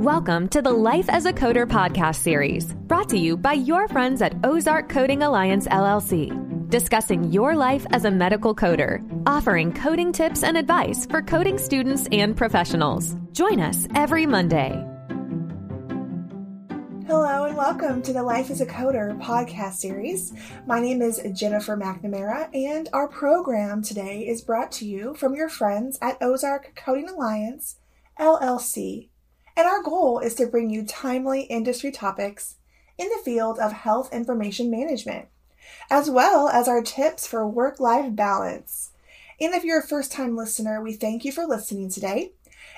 Welcome to the Life as a Coder podcast series, brought to you by your friends at Ozark Coding Alliance LLC, discussing your life as a medical coder, offering coding tips and advice for coding students and professionals. Join us every Monday. Hello and welcome to the Life as a Coder podcast series. My name is Jennifer McNamara, and our program today is brought to you from your friends at Ozark Coding Alliance LLC. And our goal is to bring you timely industry topics in the field of health information management, as well as our tips for work life balance. And if you're a first time listener, we thank you for listening today.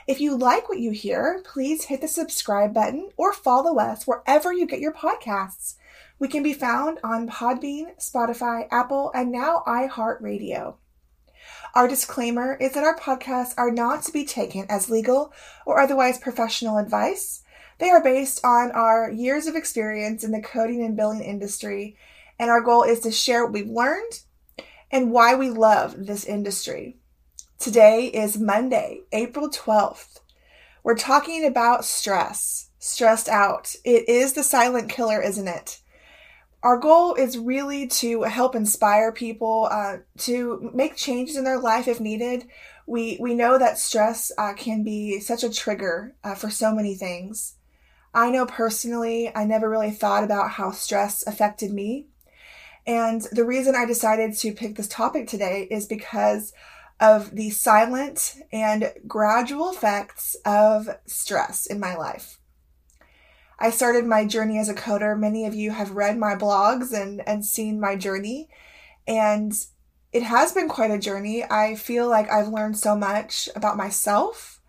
If you like what you hear, please hit the subscribe button or follow us wherever you get your podcasts. We can be found on Podbean, Spotify, Apple, and now iHeartRadio. Our disclaimer is that our podcasts are not to be taken as legal or otherwise professional advice. They are based on our years of experience in the coding and billing industry, and our goal is to share what we've learned and why we love this industry. Today is Monday, April 12th. We're talking about stress, stressed out. It is the silent killer, isn't it? Our goal is really to help inspire people uh, to make changes in their life if needed. We we know that stress uh, can be such a trigger uh, for so many things. I know personally, I never really thought about how stress affected me, and the reason I decided to pick this topic today is because of the silent and gradual effects of stress in my life. I started my journey as a coder. Many of you have read my blogs and, and seen my journey. And it has been quite a journey. I feel like I've learned so much about myself,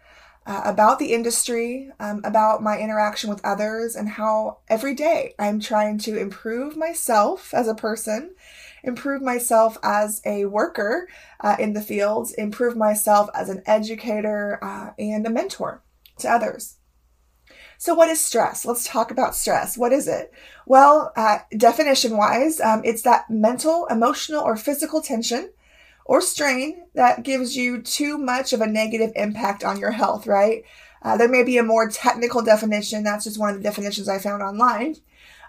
uh, about the industry, um, about my interaction with others, and how every day I'm trying to improve myself as a person, improve myself as a worker uh, in the field, improve myself as an educator uh, and a mentor to others. So, what is stress? Let's talk about stress. What is it? Well, uh, definition wise, um, it's that mental, emotional, or physical tension or strain that gives you too much of a negative impact on your health, right? Uh, there may be a more technical definition. That's just one of the definitions I found online.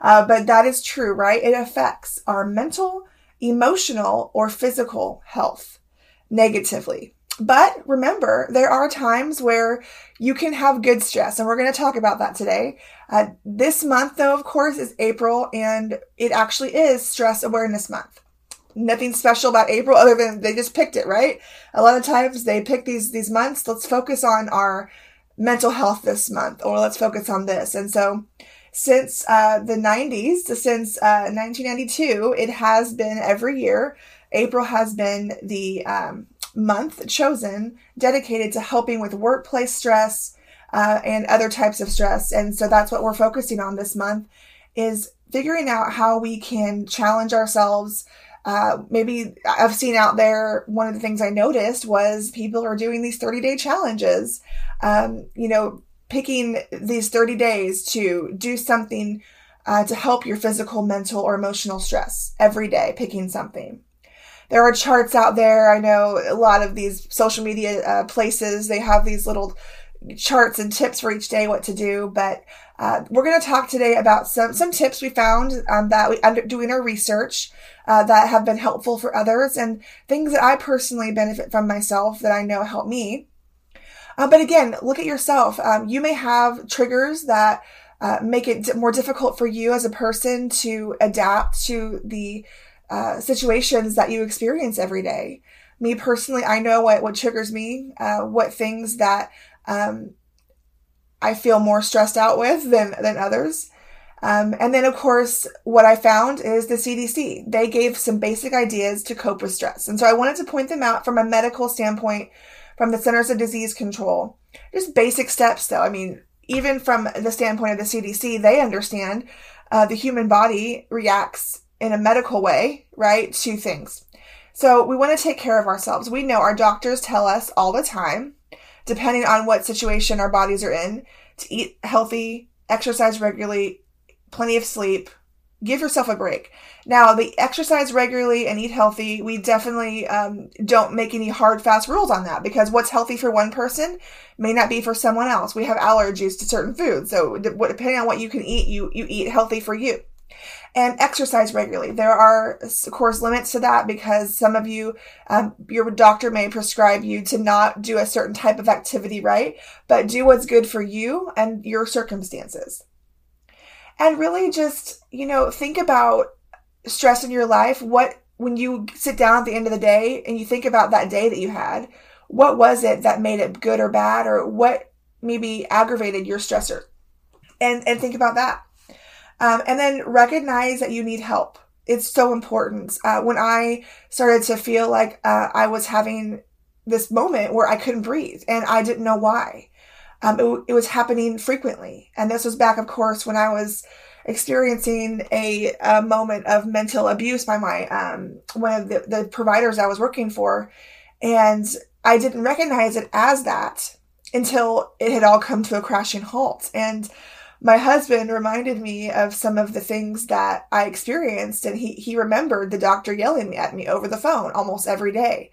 Uh, but that is true, right? It affects our mental, emotional, or physical health negatively. But remember, there are times where you can have good stress, and we're going to talk about that today. Uh, this month, though, of course, is April, and it actually is Stress Awareness Month. Nothing special about April other than they just picked it, right? A lot of times they pick these these months. Let's focus on our mental health this month, or let's focus on this. And so, since uh, the 90s, since uh, 1992, it has been every year. April has been the um, month chosen dedicated to helping with workplace stress uh, and other types of stress. And so that's what we're focusing on this month is figuring out how we can challenge ourselves. Uh, maybe I've seen out there, one of the things I noticed was people are doing these 30 day challenges. Um, you know, picking these 30 days to do something uh, to help your physical, mental, or emotional stress every day, picking something there are charts out there. I know a lot of these social media uh, places, they have these little charts and tips for each day what to do. But uh, we're going to talk today about some, some tips we found um, that we under doing our research uh, that have been helpful for others and things that I personally benefit from myself that I know help me. Uh, but again, look at yourself. Um, you may have triggers that uh, make it more difficult for you as a person to adapt to the uh, situations that you experience every day. Me personally, I know what, what triggers me, uh, what things that um, I feel more stressed out with than, than others. Um, and then, of course, what I found is the CDC. They gave some basic ideas to cope with stress. And so I wanted to point them out from a medical standpoint, from the Centers of Disease Control. Just basic steps, though. I mean, even from the standpoint of the CDC, they understand uh, the human body reacts in a medical way, right, to things. So we want to take care of ourselves. We know our doctors tell us all the time, depending on what situation our bodies are in, to eat healthy, exercise regularly, plenty of sleep, give yourself a break. Now, the exercise regularly and eat healthy, we definitely um, don't make any hard, fast rules on that because what's healthy for one person may not be for someone else. We have allergies to certain foods. So, depending on what you can eat, you, you eat healthy for you. And exercise regularly. There are, of course, limits to that because some of you, um, your doctor may prescribe you to not do a certain type of activity, right? But do what's good for you and your circumstances and really just, you know, think about stress in your life. What, when you sit down at the end of the day and you think about that day that you had, what was it that made it good or bad, or what maybe aggravated your stressor? And, and think about that. Um, and then recognize that you need help. It's so important. Uh, when I started to feel like uh, I was having this moment where I couldn't breathe and I didn't know why. Um, it, it, was happening frequently. And this was back, of course, when I was experiencing a, a moment of mental abuse by my, um, one of the, the providers I was working for. And I didn't recognize it as that until it had all come to a crashing halt. And my husband reminded me of some of the things that I experienced, and he, he remembered the doctor yelling at me over the phone almost every day.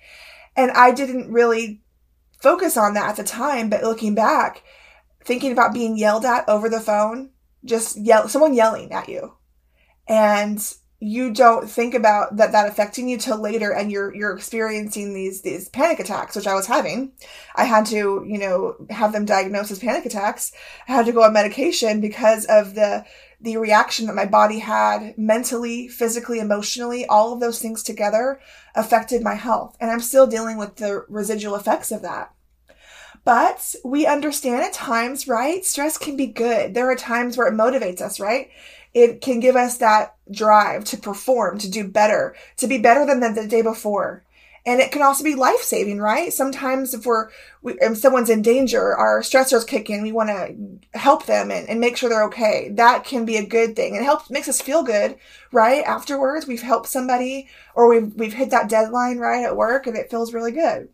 And I didn't really focus on that at the time, but looking back, thinking about being yelled at over the phone, just yell someone yelling at you. And you don't think about that that affecting you till later and you're you're experiencing these these panic attacks which i was having i had to you know have them diagnosed as panic attacks i had to go on medication because of the the reaction that my body had mentally physically emotionally all of those things together affected my health and i'm still dealing with the residual effects of that but we understand at times, right? Stress can be good. There are times where it motivates us, right? It can give us that drive to perform, to do better, to be better than the, the day before. And it can also be life saving, right? Sometimes if we're, we, if someone's in danger, our stressors kick in. We want to help them and, and make sure they're okay. That can be a good thing. It helps, makes us feel good, right? Afterwards, we've helped somebody or we've, we've hit that deadline, right? At work and it feels really good.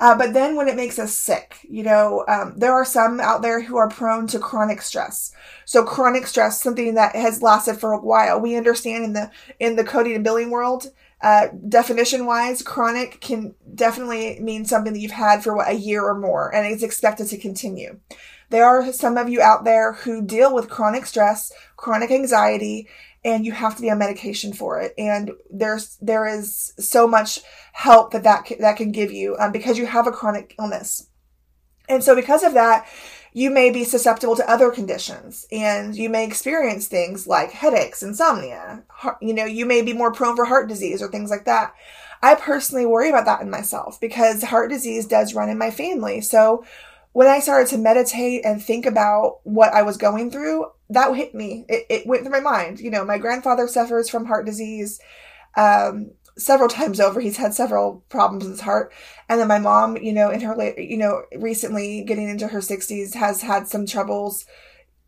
Uh, but then when it makes us sick, you know, um, there are some out there who are prone to chronic stress. So chronic stress, something that has lasted for a while. We understand in the in the coding and billing world, uh, definition wise, chronic can definitely mean something that you've had for what, a year or more, and it's expected to continue. There are some of you out there who deal with chronic stress, chronic anxiety, and you have to be on medication for it. And there's there is so much help that that, that can give you um, because you have a chronic illness. And so because of that, you may be susceptible to other conditions and you may experience things like headaches, insomnia. Heart, you know, you may be more prone for heart disease or things like that. I personally worry about that in myself because heart disease does run in my family. So when I started to meditate and think about what I was going through, that hit me. It, it went through my mind. You know, my grandfather suffers from heart disease um, several times over. He's had several problems with his heart. And then my mom, you know, in her late, you know, recently getting into her 60s has had some troubles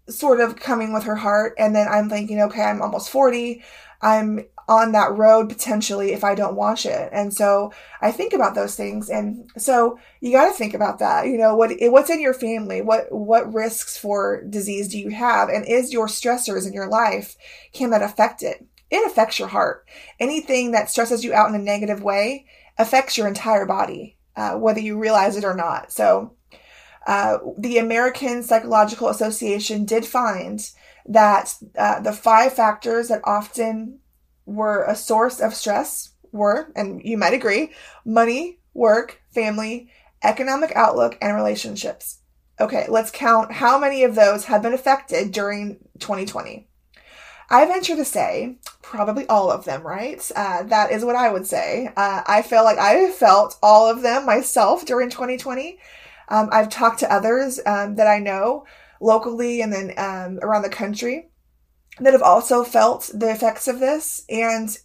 sort of coming with her heart. And then I'm thinking, okay, I'm almost 40. I'm on that road potentially if I don't watch it. And so I think about those things. And so you got to think about that. You know, what, what's in your family? What, what risks for disease do you have? And is your stressors in your life, can that affect it? It affects your heart. Anything that stresses you out in a negative way affects your entire body, uh, whether you realize it or not. So, uh, the American Psychological Association did find that uh, the five factors that often were a source of stress were, and you might agree, money, work, family, economic outlook, and relationships. Okay, let's count how many of those have been affected during 2020. I venture to say probably all of them, right? Uh, that is what I would say. Uh, I feel like I felt all of them myself during 2020. Um, I've talked to others um, that I know locally and then um, around the country that have also felt the effects of this. And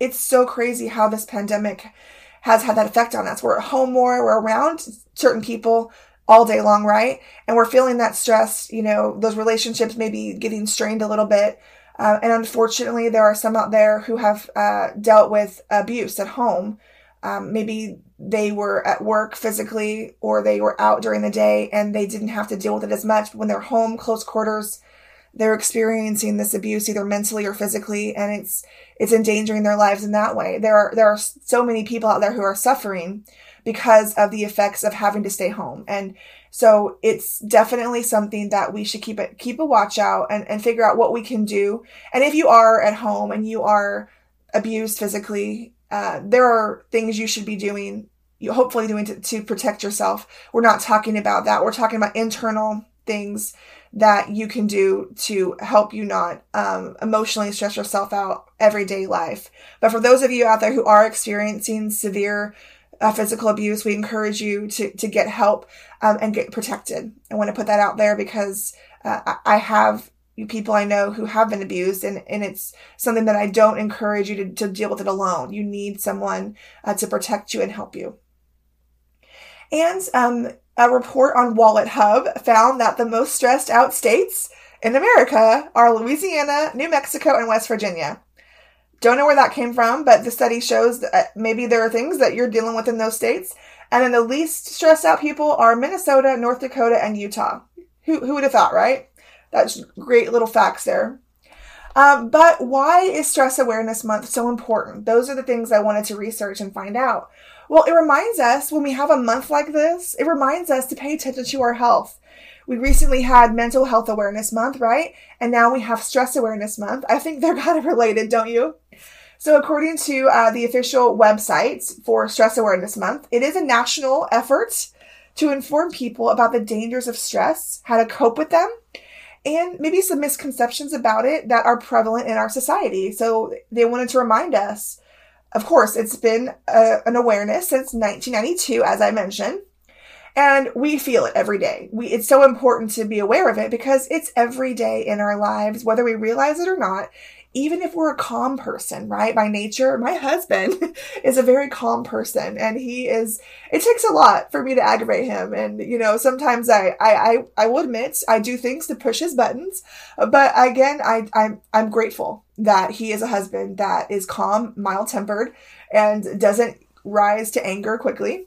it's so crazy how this pandemic has had that effect on us. We're at home more, we're around certain people all day long, right? And we're feeling that stress, you know, those relationships maybe getting strained a little bit. Uh, and unfortunately, there are some out there who have uh, dealt with abuse at home. Um, maybe they were at work physically or they were out during the day and they didn't have to deal with it as much. But when they're home, close quarters, they're experiencing this abuse either mentally or physically and it's it's endangering their lives in that way. There are there are so many people out there who are suffering because of the effects of having to stay home. And so it's definitely something that we should keep it keep a watch out and, and figure out what we can do. And if you are at home and you are abused physically uh, there are things you should be doing you hopefully doing to, to protect yourself. We're not talking about that. We're talking about internal things that you can do to help you not um, emotionally stress yourself out everyday life. But for those of you out there who are experiencing severe uh, physical abuse, we encourage you to, to get help um, and get protected. I want to put that out there because uh, I have people I know who have been abused, and, and it's something that I don't encourage you to, to deal with it alone. You need someone uh, to protect you and help you. And um, a report on Wallet Hub found that the most stressed out states in America are Louisiana, New Mexico, and West Virginia. Don't know where that came from, but the study shows that uh, maybe there are things that you're dealing with in those states. And then the least stressed out people are Minnesota, North Dakota, and Utah. Who, who would have thought, right? That's great little facts there. Um, but why is Stress Awareness Month so important? Those are the things I wanted to research and find out. Well, it reminds us when we have a month like this, it reminds us to pay attention to our health. We recently had Mental Health Awareness Month, right? And now we have Stress Awareness Month. I think they're kind of related, don't you? So, according to uh, the official websites for Stress Awareness Month, it is a national effort to inform people about the dangers of stress, how to cope with them, and maybe some misconceptions about it that are prevalent in our society. So, they wanted to remind us of course, it's been a, an awareness since 1992, as I mentioned, and we feel it every day. We, it's so important to be aware of it because it's every day in our lives, whether we realize it or not even if we're a calm person, right? By nature, my husband is a very calm person and he is, it takes a lot for me to aggravate him. And, you know, sometimes I, I, I, I will admit I do things to push his buttons, but again, I, I'm, I'm grateful that he is a husband that is calm, mild tempered and doesn't rise to anger quickly.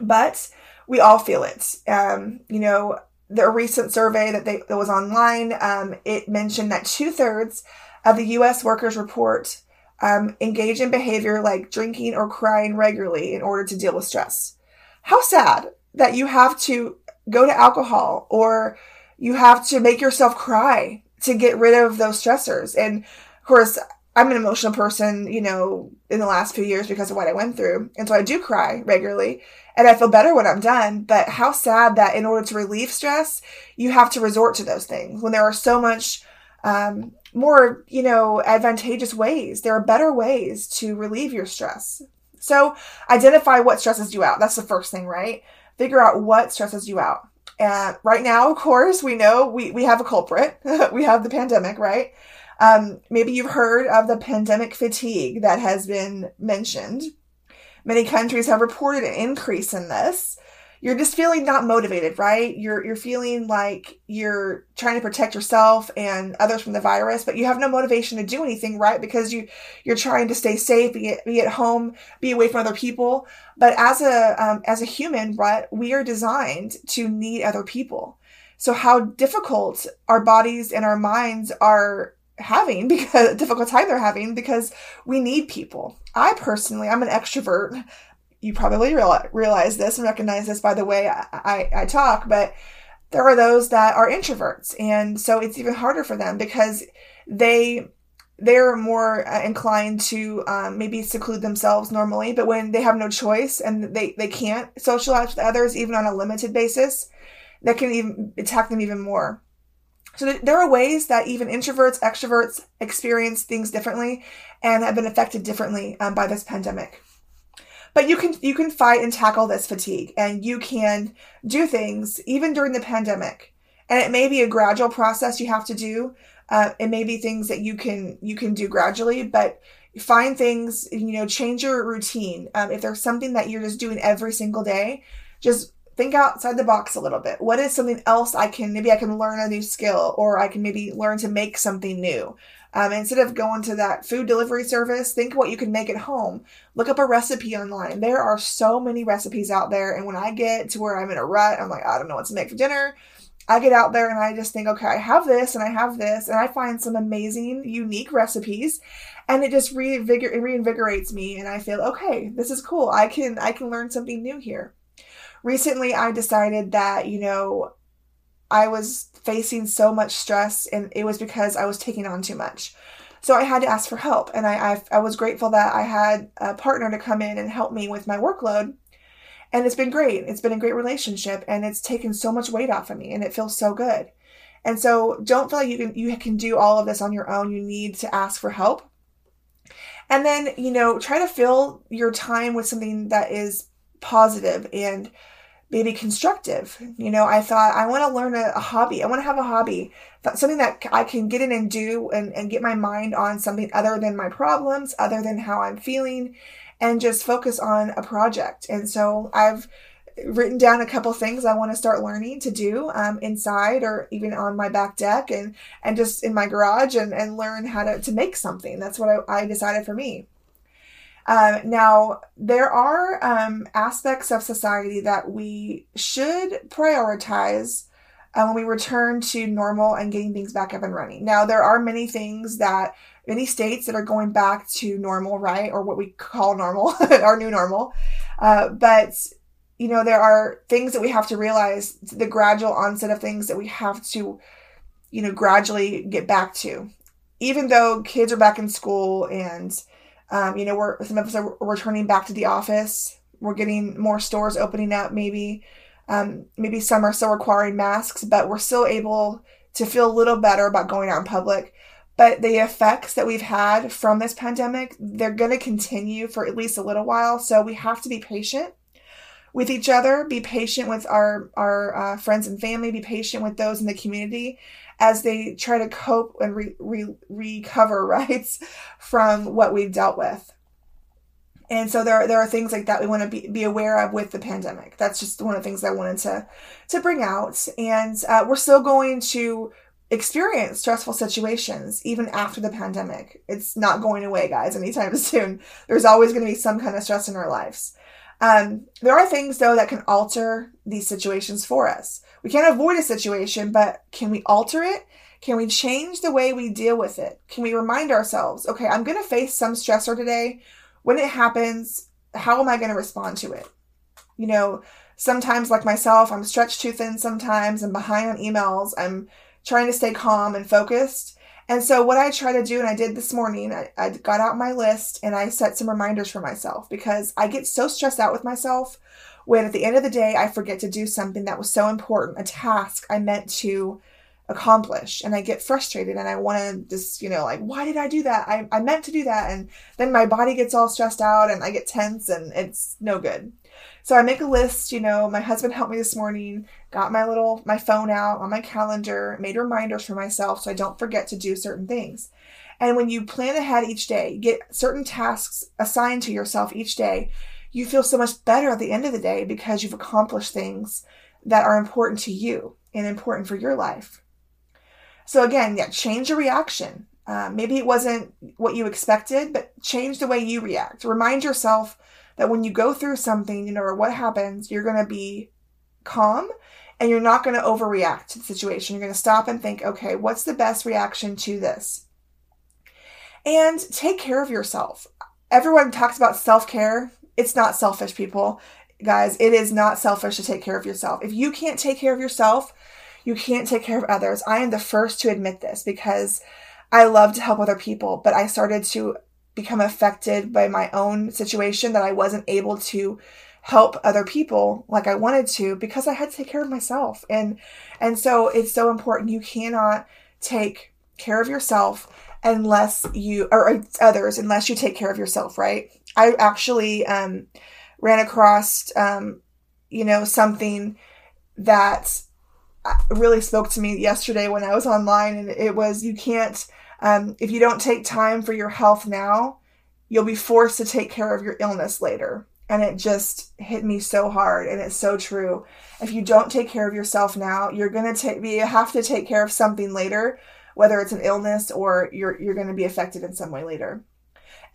But we all feel it. Um, you know, the recent survey that they that was online, um, it mentioned that two thirds of the U.S. Workers Report um, engage in behavior like drinking or crying regularly in order to deal with stress. How sad that you have to go to alcohol or you have to make yourself cry to get rid of those stressors. And of course, I'm an emotional person, you know, in the last few years because of what I went through. And so I do cry regularly and I feel better when I'm done. But how sad that in order to relieve stress, you have to resort to those things when there are so much um, more, you know, advantageous ways. There are better ways to relieve your stress. So identify what stresses you out. That's the first thing, right? Figure out what stresses you out. And right now, of course, we know we, we have a culprit. we have the pandemic, right? Um, maybe you've heard of the pandemic fatigue that has been mentioned. Many countries have reported an increase in this you're just feeling not motivated, right? You're you're feeling like you're trying to protect yourself and others from the virus, but you have no motivation to do anything, right? Because you you're trying to stay safe, be at, be at home, be away from other people. But as a um, as a human, right, we are designed to need other people. So how difficult our bodies and our minds are having because difficult time they're having because we need people. I personally, I'm an extrovert you probably realize, this and recognize this by the way I, I, I talk, but there are those that are introverts. And so it's even harder for them because they they're more uh, inclined to um, maybe seclude themselves normally but when they have no choice and they, they can't socialize with others even on a limited basis that can even attack them even more so th- there are ways that even introverts extroverts experience things differently and have been affected differently um, by this pandemic but you can you can fight and tackle this fatigue and you can do things even during the pandemic. And it may be a gradual process you have to do. Uh, it may be things that you can you can do gradually but find things you know change your routine. Um, if there's something that you're just doing every single day just think outside the box a little bit. What is something else i can maybe i can learn a new skill or i can maybe learn to make something new um, instead of going to that food delivery service, think what you can make at home. Look up a recipe online. There are so many recipes out there. And when I get to where I'm in a rut, I'm like, I don't know what to make for dinner. I get out there and I just think, okay, I have this and I have this, and I find some amazing, unique recipes, and it just reinvigor- reinvigorates me, and I feel, okay, this is cool. I can I can learn something new here. Recently, I decided that you know I was facing so much stress, and it was because I was taking on too much. So I had to ask for help, and I, I, I was grateful that I had a partner to come in and help me with my workload. And it's been great. It's been a great relationship, and it's taken so much weight off of me, and it feels so good. And so don't feel like you can you can do all of this on your own. You need to ask for help. And then, you know, try to fill your time with something that is positive and maybe constructive. You know, I thought I want to learn a, a hobby. I want to have a hobby, something that I can get in and do and, and get my mind on something other than my problems, other than how I'm feeling, and just focus on a project. And so I've written down a couple things I want to start learning to do um, inside or even on my back deck and and just in my garage and, and learn how to, to make something. That's what I, I decided for me. Um, now, there are um, aspects of society that we should prioritize uh, when we return to normal and getting things back up and running. Now, there are many things that many states that are going back to normal, right? Or what we call normal, our new normal. Uh, but, you know, there are things that we have to realize the gradual onset of things that we have to, you know, gradually get back to. Even though kids are back in school and um, you know, we're some of us are returning back to the office. We're getting more stores opening up. Maybe, um, maybe some are still requiring masks, but we're still able to feel a little better about going out in public. But the effects that we've had from this pandemic, they're going to continue for at least a little while. So we have to be patient with each other, be patient with our our uh, friends and family, be patient with those in the community, as they try to cope and re- re- recover rights from what we've dealt with. And so there are, there are things like that we want to be, be aware of with the pandemic. That's just one of the things I wanted to, to bring out. And uh, we're still going to experience stressful situations even after the pandemic. It's not going away, guys, anytime soon. There's always going to be some kind of stress in our lives. Um, there are things though that can alter these situations for us. We can't avoid a situation, but can we alter it? Can we change the way we deal with it? Can we remind ourselves, okay, I'm going to face some stressor today. When it happens, how am I going to respond to it? You know, sometimes, like myself, I'm stretched too thin sometimes. I'm behind on emails. I'm trying to stay calm and focused. And so, what I try to do, and I did this morning, I, I, got out my list and I set some reminders for myself because I get so stressed out with myself when at the end of the day I forget to do something that was so important, a task I meant to accomplish. And I get frustrated and I want to just, you know, like, why did I do that? I, I meant to do that. And then my body gets all stressed out and I get tense and it's no good. So I make a list, you know, my husband helped me this morning, got my little my phone out on my calendar, made reminders for myself so I don't forget to do certain things. And when you plan ahead each day, get certain tasks assigned to yourself each day, you feel so much better at the end of the day because you've accomplished things that are important to you and important for your life. So again, yeah, change your reaction. Uh, maybe it wasn't what you expected, but change the way you react. Remind yourself that when you go through something, you know, or what happens, you're going to be calm and you're not going to overreact to the situation. You're going to stop and think, okay, what's the best reaction to this? And take care of yourself. Everyone talks about self care. It's not selfish, people. Guys, it is not selfish to take care of yourself. If you can't take care of yourself, you can't take care of others. I am the first to admit this because I love to help other people, but I started to become affected by my own situation that I wasn't able to help other people like I wanted to because I had to take care of myself. And and so it's so important you cannot take care of yourself unless you or others unless you take care of yourself, right? I actually um ran across um you know something that really spoke to me yesterday when I was online and it was you can't um, if you don't take time for your health now, you'll be forced to take care of your illness later. And it just hit me so hard, and it's so true. If you don't take care of yourself now, you're gonna take you have to take care of something later, whether it's an illness or you're you're gonna be affected in some way later.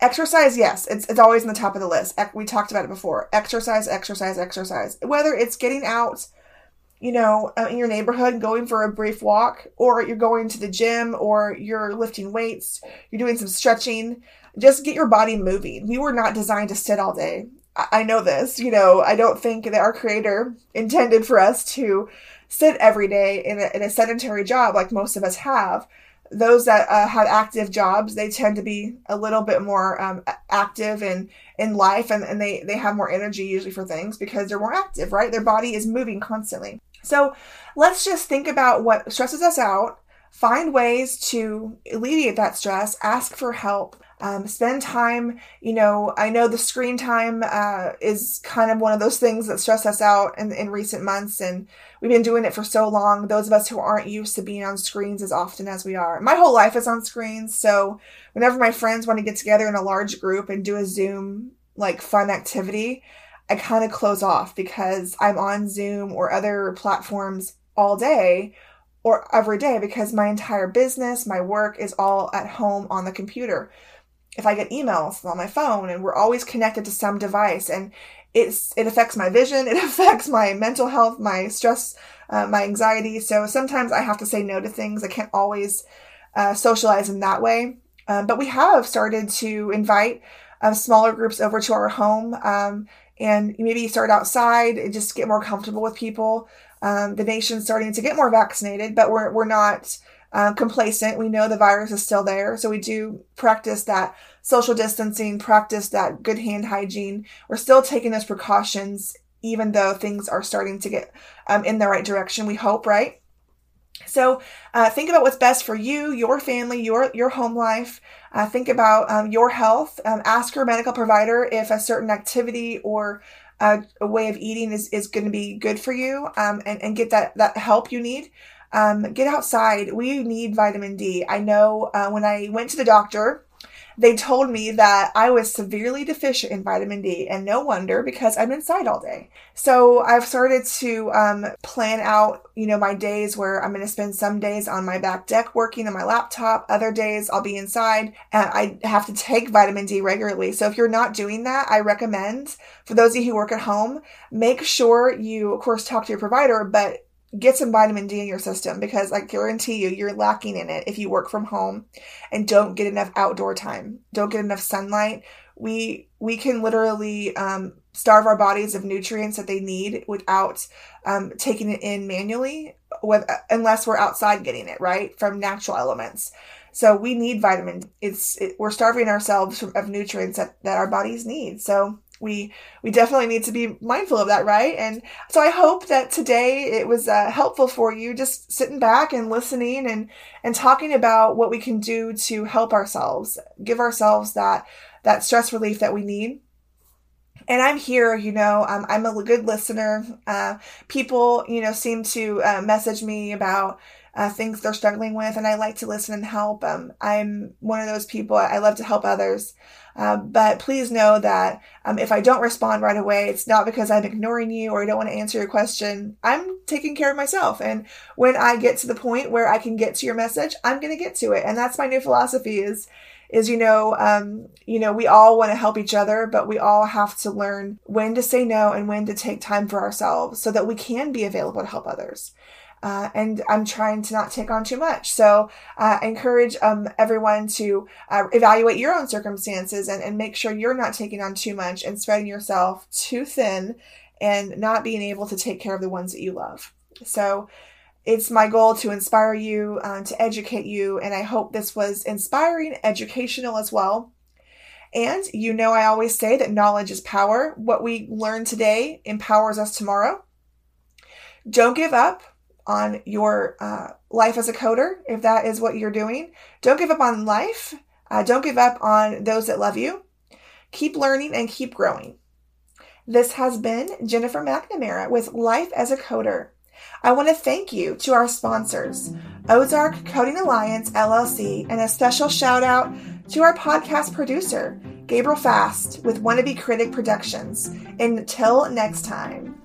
Exercise, yes, it's it's always in the top of the list. We talked about it before. Exercise, exercise, exercise. Whether it's getting out you know, uh, in your neighborhood going for a brief walk, or you're going to the gym, or you're lifting weights, you're doing some stretching, just get your body moving. We were not designed to sit all day. I know this, you know, I don't think that our creator intended for us to sit every day in a, in a sedentary job like most of us have. Those that uh, have active jobs, they tend to be a little bit more um, active in, in life and, and they, they have more energy usually for things because they're more active, right? Their body is moving constantly. So let's just think about what stresses us out, find ways to alleviate that stress, ask for help, um, spend time. You know, I know the screen time uh, is kind of one of those things that stress us out in, in recent months, and we've been doing it for so long. Those of us who aren't used to being on screens as often as we are. My whole life is on screens, so whenever my friends want to get together in a large group and do a Zoom like fun activity, I kind of close off because I'm on Zoom or other platforms all day or every day because my entire business, my work is all at home on the computer if I get emails on my phone and we're always connected to some device and it's it affects my vision, it affects my mental health, my stress, uh, my anxiety. So sometimes I have to say no to things. I can't always uh, socialize in that way. Um, but we have started to invite uh, smaller groups over to our home um, and maybe start outside and just get more comfortable with people. Um, the nation's starting to get more vaccinated, but we're we're not uh, complacent. We know the virus is still there. So we do practice that social distancing, practice that good hand hygiene. We're still taking those precautions, even though things are starting to get um, in the right direction. We hope, right? So uh, think about what's best for you, your family, your your home life. Uh, think about um, your health. Um, ask your medical provider if a certain activity or uh, a way of eating is, is going to be good for you um, and, and get that, that help you need. Um, get outside. We need vitamin D. I know uh, when I went to the doctor, they told me that I was severely deficient in vitamin D, and no wonder because I'm inside all day. So I've started to um, plan out, you know, my days where I'm going to spend some days on my back deck working on my laptop. Other days I'll be inside, and I have to take vitamin D regularly. So if you're not doing that, I recommend for those of you who work at home, make sure you, of course, talk to your provider, but get some vitamin D in your system because I guarantee you you're lacking in it if you work from home and don't get enough outdoor time, don't get enough sunlight. We we can literally um, starve our bodies of nutrients that they need without um, taking it in manually, with, unless we're outside getting it right from natural elements. So we need vitamin. It's it, we're starving ourselves from, of nutrients that, that our bodies need. So we we definitely need to be mindful of that right? And so i hope that today it was uh, helpful for you just sitting back and listening and and talking about what we can do to help ourselves give ourselves that that stress relief that we need and I'm here, you know, um, I'm a good listener. Uh, people, you know, seem to uh, message me about uh, things they're struggling with, and I like to listen and help. Um, I'm one of those people. I love to help others. Uh, but please know that um, if I don't respond right away, it's not because I'm ignoring you or I don't want to answer your question. I'm taking care of myself. And when I get to the point where I can get to your message, I'm going to get to it. And that's my new philosophy is, is, you know, um, you know, we all want to help each other, but we all have to learn when to say no and when to take time for ourselves so that we can be available to help others. Uh, and I'm trying to not take on too much. So uh, I encourage um, everyone to uh, evaluate your own circumstances and, and make sure you're not taking on too much and spreading yourself too thin and not being able to take care of the ones that you love. So it's my goal to inspire you, uh, to educate you, and I hope this was inspiring, educational as well. And you know, I always say that knowledge is power. What we learn today empowers us tomorrow. Don't give up on your uh, life as a coder, if that is what you're doing. Don't give up on life. Uh, don't give up on those that love you. Keep learning and keep growing. This has been Jennifer McNamara with Life as a Coder. I want to thank you to our sponsors, Ozark Coding Alliance LLC, and a special shout out to our podcast producer, Gabriel Fast with Wannabe Critic Productions. Until next time.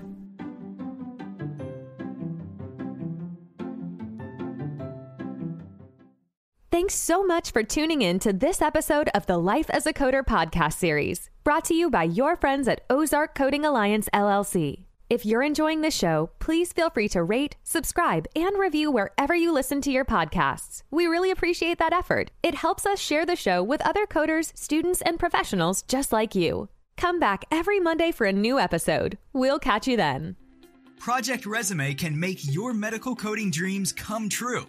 Thanks so much for tuning in to this episode of the Life as a Coder podcast series, brought to you by your friends at Ozark Coding Alliance LLC. If you're enjoying the show, please feel free to rate, subscribe, and review wherever you listen to your podcasts. We really appreciate that effort. It helps us share the show with other coders, students, and professionals just like you. Come back every Monday for a new episode. We'll catch you then. Project Resume can make your medical coding dreams come true.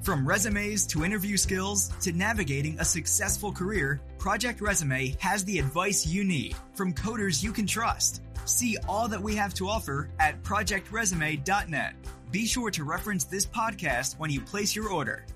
From resumes to interview skills to navigating a successful career, Project Resume has the advice you need from coders you can trust. See all that we have to offer at projectresume.net. Be sure to reference this podcast when you place your order.